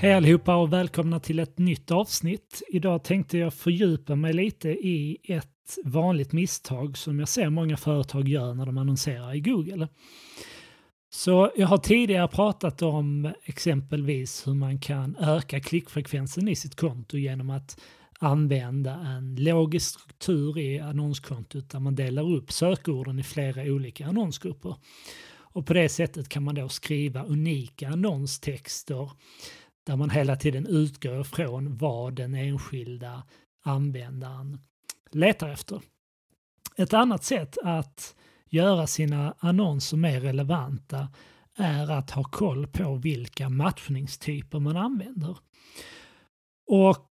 Hej allihopa och välkomna till ett nytt avsnitt. Idag tänkte jag fördjupa mig lite i ett vanligt misstag som jag ser många företag gör när de annonserar i Google. Så jag har tidigare pratat om exempelvis hur man kan öka klickfrekvensen i sitt konto genom att använda en logisk struktur i annonskontot där man delar upp sökorden i flera olika annonsgrupper. Och på det sättet kan man då skriva unika annonstexter där man hela tiden utgår från vad den enskilda användaren letar efter. Ett annat sätt att göra sina annonser mer relevanta är att ha koll på vilka matchningstyper man använder. Och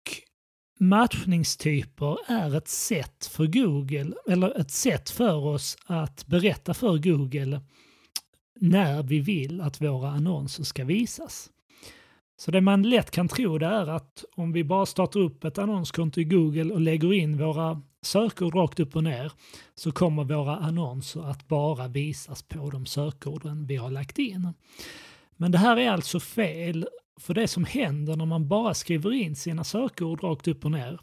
matchningstyper är ett sätt för Google, eller ett sätt för oss att berätta för Google när vi vill att våra annonser ska visas. Så det man lätt kan tro det är att om vi bara startar upp ett annonskonto i Google och lägger in våra sökord rakt upp och ner så kommer våra annonser att bara visas på de sökorden vi har lagt in. Men det här är alltså fel, för det som händer när man bara skriver in sina sökord rakt upp och ner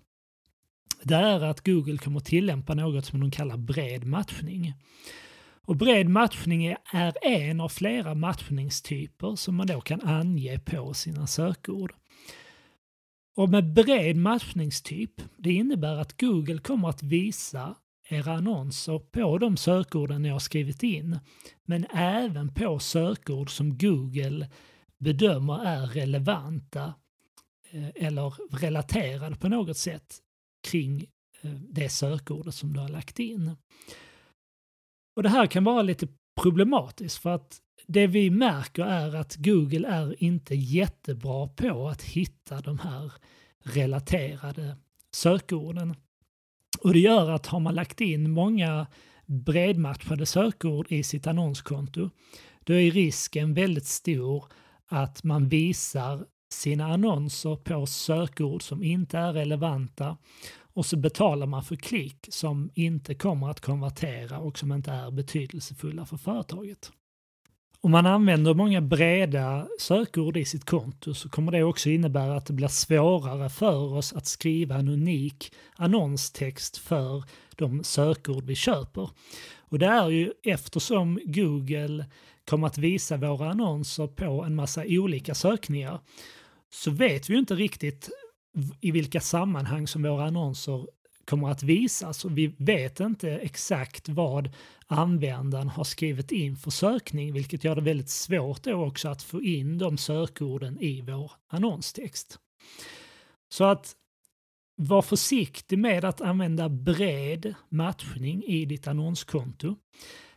det är att Google kommer tillämpa något som de kallar bred matchning. Och bred matchning är en av flera matchningstyper som man då kan ange på sina sökord. Och med bred matchningstyp, det innebär att Google kommer att visa era annonser på de sökorden ni har skrivit in, men även på sökord som Google bedömer är relevanta eh, eller relaterade på något sätt kring eh, det sökordet som du har lagt in. Och det här kan vara lite problematiskt för att det vi märker är att Google är inte jättebra på att hitta de här relaterade sökorden. Och det gör att har man lagt in många bredmatchade sökord i sitt annonskonto, då är risken väldigt stor att man visar sina annonser på sökord som inte är relevanta och så betalar man för klick som inte kommer att konvertera och som inte är betydelsefulla för företaget. Om man använder många breda sökord i sitt konto så kommer det också innebära att det blir svårare för oss att skriva en unik annonstext för de sökord vi köper. Och det är ju eftersom Google kommer att visa våra annonser på en massa olika sökningar så vet vi ju inte riktigt i vilka sammanhang som våra annonser kommer att visas och vi vet inte exakt vad användaren har skrivit in för sökning vilket gör det väldigt svårt då också att få in de sökorden i vår annonstext. Så att var försiktig med att använda bred matchning i ditt annonskonto.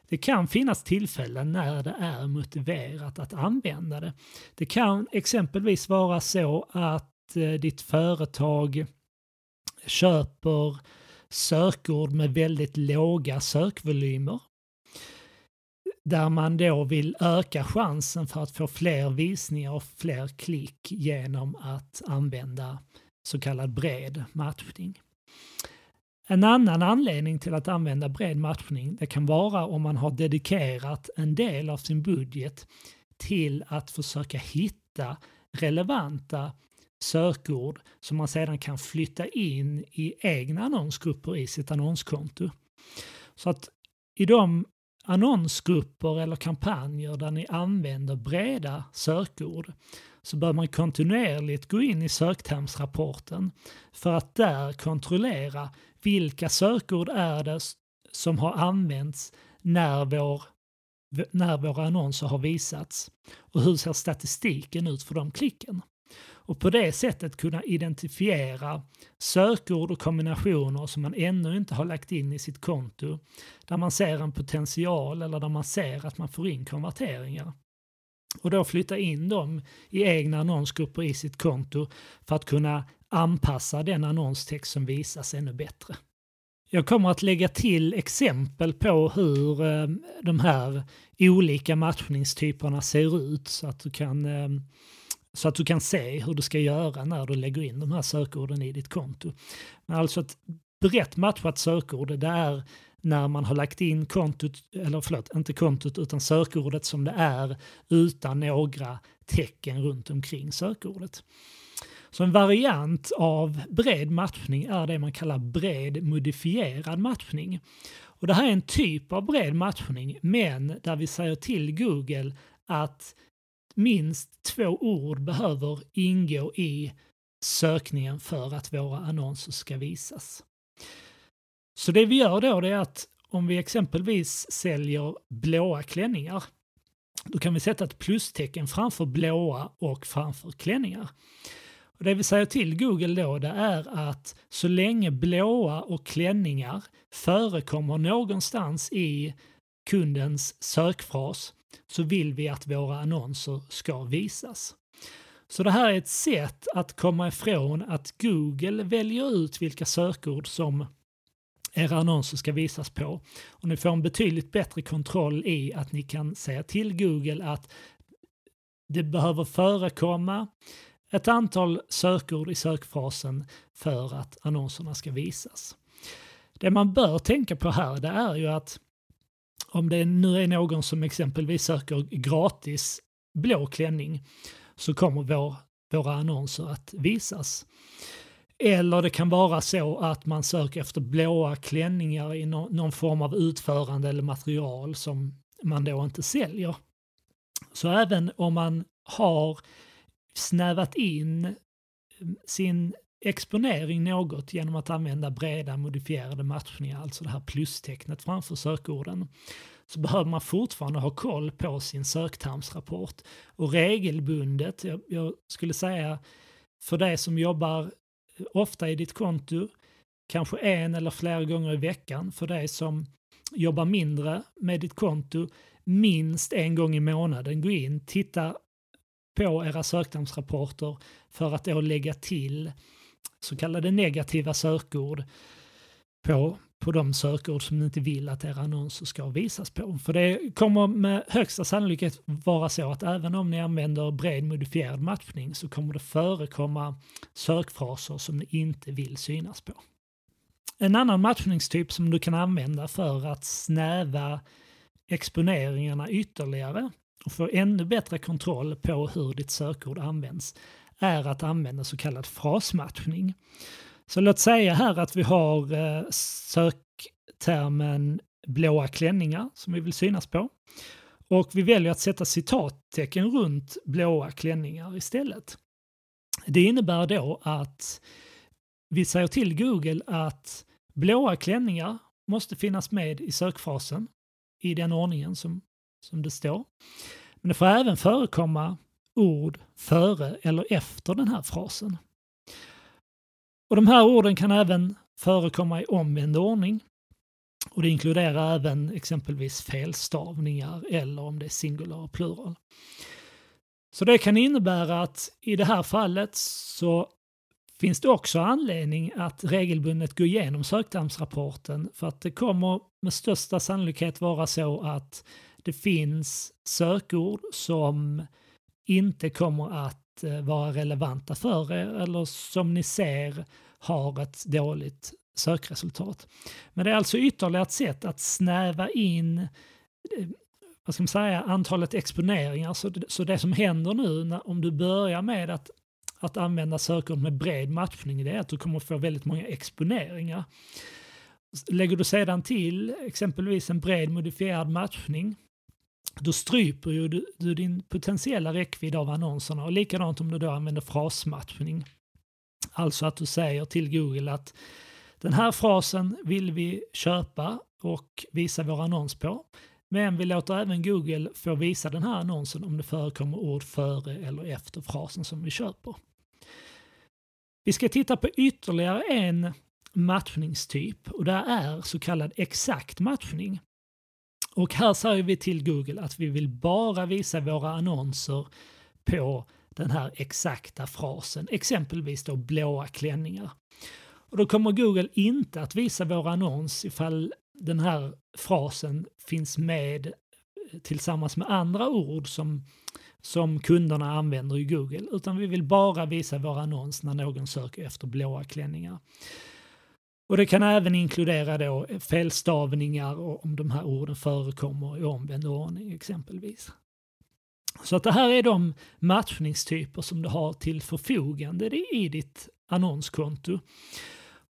Det kan finnas tillfällen när det är motiverat att använda det. Det kan exempelvis vara så att Eh, ditt företag köper sökord med väldigt låga sökvolymer där man då vill öka chansen för att få fler visningar och fler klick genom att använda så kallad bred matchning. En annan anledning till att använda bred matchning det kan vara om man har dedikerat en del av sin budget till att försöka hitta relevanta sökord som man sedan kan flytta in i egna annonsgrupper i sitt annonskonto. Så att i de annonsgrupper eller kampanjer där ni använder breda sökord så bör man kontinuerligt gå in i söktermsrapporten för att där kontrollera vilka sökord är det som har använts när, vår, när våra annonser har visats och hur ser statistiken ut för de klicken och på det sättet kunna identifiera sökord och kombinationer som man ännu inte har lagt in i sitt konto, där man ser en potential eller där man ser att man får in konverteringar. Och då flytta in dem i egna annonsgrupper i sitt konto för att kunna anpassa den annonstext som visas ännu bättre. Jag kommer att lägga till exempel på hur eh, de här olika matchningstyperna ser ut så att du kan eh, så att du kan se hur du ska göra när du lägger in de här sökorden i ditt konto. Men alltså ett brett matchat sökord, det är när man har lagt in kontot, eller förlåt, inte kontot utan sökordet som det är utan några tecken runt omkring sökordet. Så en variant av bred matchning är det man kallar bred modifierad matchning. Och det här är en typ av bred matchning men där vi säger till Google att minst två ord behöver ingå i sökningen för att våra annonser ska visas. Så det vi gör då är att om vi exempelvis säljer blåa klänningar då kan vi sätta ett plustecken framför blåa och framför klänningar. Och det vi säger till Google då det är att så länge blåa och klänningar förekommer någonstans i kundens sökfras så vill vi att våra annonser ska visas. Så det här är ett sätt att komma ifrån att Google väljer ut vilka sökord som era annonser ska visas på. Och ni får en betydligt bättre kontroll i att ni kan säga till Google att det behöver förekomma ett antal sökord i sökfrasen för att annonserna ska visas. Det man bör tänka på här det är ju att om det nu är någon som exempelvis söker gratis blå klänning så kommer vår, våra annonser att visas. Eller det kan vara så att man söker efter blåa klänningar i no någon form av utförande eller material som man då inte säljer. Så även om man har snävat in mm, sin exponering något genom att använda breda modifierade matchningar, alltså det här plustecknet framför sökorden, så behöver man fortfarande ha koll på sin söktermsrapport. Och regelbundet, jag, jag skulle säga för dig som jobbar eh, ofta i ditt konto, kanske en eller flera gånger i veckan. För dig som jobbar mindre med ditt konto, minst en gång i månaden. Gå in, titta på era söktermsrapporter för att då lägga till så kallade negativa sökord på, på de sökord som ni inte vill att era annonser ska visas på. För det kommer med högsta sannolikhet vara så att även om ni använder bred modifierad matchning så kommer det förekomma sökfraser som ni inte vill synas på. En annan matchningstyp som du kan använda för att snäva exponeringarna ytterligare och få ännu bättre kontroll på hur ditt sökord används är att använda så kallad frasmatchning. Så låt säga här att vi har eh, söktermen blåa klänningar som vi vill synas på. Och vi väljer att sätta citattecken runt blåa klänningar istället. Det innebär då att vi säger till Google att blåa klänningar måste finnas med i sökfrasen i den ordningen som, som det står. Men det får även förekomma ord före eller efter den här frasen. Och de här orden kan även förekomma i omvänd ordning. Och det inkluderar även exempelvis felstavningar eller om det är singular och plural. Så det kan innebära att i det här fallet så finns det också anledning att regelbundet gå igenom söktermsrapporten för att det kommer med största sannolikhet vara så att det finns sökord som inte kommer att eh, vara relevanta för er eller som ni ser har ett dåligt sökresultat. Men det är alltså ytterligare ett sätt att snäva in eh, vad ska man säga, antalet exponeringar. Så det, så det som händer nu när, om du börjar med att, att använda sökord med bred matchning det är att du kommer få väldigt många exponeringar. Lägger du sedan till exempelvis en bred modifierad matchning då stryper ju du, du, din potentiella räckvidd av annonserna och likadant om du då använder frasmatchning. Alltså att du säger till Google att den här frasen vill vi köpa och visa vår annons på. Men vi låter även Google få visa den här annonsen om det förekommer ord före eller efter frasen som vi köper. Vi ska titta på ytterligare en matchningstyp och det är så kallad exakt matchning. Och här säger vi till Google att vi vill bara visa våra annonser på den här exakta frasen, exempelvis då blåa klänningar. Och då kommer Google inte att visa vår annons ifall den här frasen finns med eh, tillsammans med andra ord som, som kunderna använder i Google, utan vi vill bara visa vår annons när någon söker efter blåa klänningar. Och det kan även inkludera då felstavningar och om de här orden förekommer i omvänd ordning exempelvis. Så att det här är de matchningstyper som du har till förfogande i ditt annonskonto.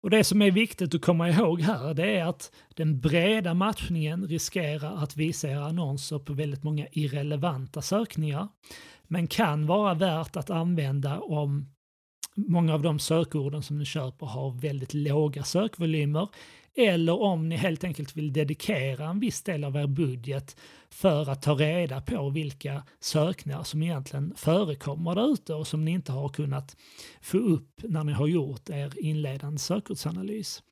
Och det som är viktigt att komma ihåg här det är att den breda matchningen riskerar att visa era annonser på väldigt många irrelevanta sökningar. Men kan vara värt att använda om många av de sökorden som ni köper har väldigt låga sökvolymer eller om ni helt enkelt vill dedikera en viss del av er budget för att ta reda på vilka sökningar som egentligen förekommer där ute och som ni inte har kunnat få upp när ni har gjort er inledande sökordsanalys.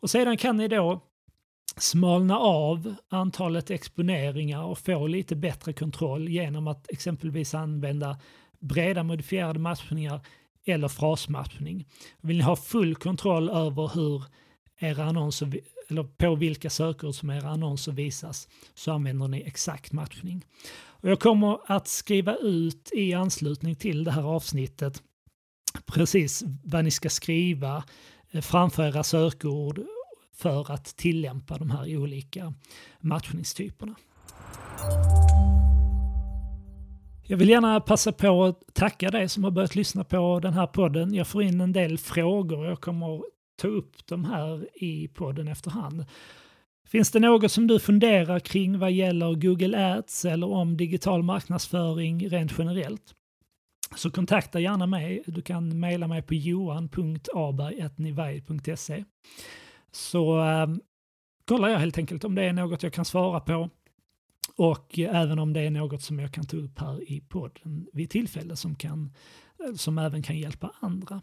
Och sedan kan ni då smalna av antalet exponeringar och få lite bättre kontroll genom att exempelvis använda breda modifierade matchningar eller frasmatchning. Vill ni ha full kontroll över hur era annonser, eller på vilka sökord som era annonser visas så använder ni exakt matchning. Och jag kommer att skriva ut i anslutning till det här avsnittet precis vad ni ska skriva eh, framför era sökord för att tillämpa de här olika matchningstyperna. Jag vill gärna passa på att tacka dig som har börjat lyssna på den här podden. Jag får in en del frågor och jag kommer ta upp de här i podden efterhand. Finns det något som du funderar kring vad gäller Google Ads eller om digital marknadsföring rent generellt? Så kontakta gärna mig. Du kan mejla mig på johan.aberg.nivaj.se så äh, kollar jag helt enkelt om det är något jag kan svara på och även om det är något som jag kan ta upp här i podden vid tillfälle som, kan, som även kan hjälpa andra.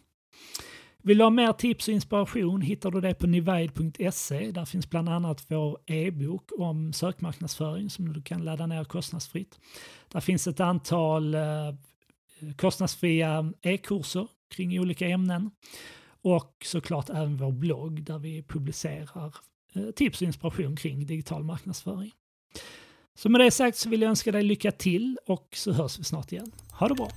Vill du ha mer tips och inspiration hittar du det på nivide.se. Där finns bland annat vår e-bok om sökmarknadsföring som du kan ladda ner kostnadsfritt. Där finns ett antal eh, kostnadsfria e-kurser kring olika ämnen och såklart även vår blogg där vi publicerar eh, tips och inspiration kring digital marknadsföring. Så med det sagt så vill jag önska dig lycka till och så hörs vi snart igen. Ha det bra!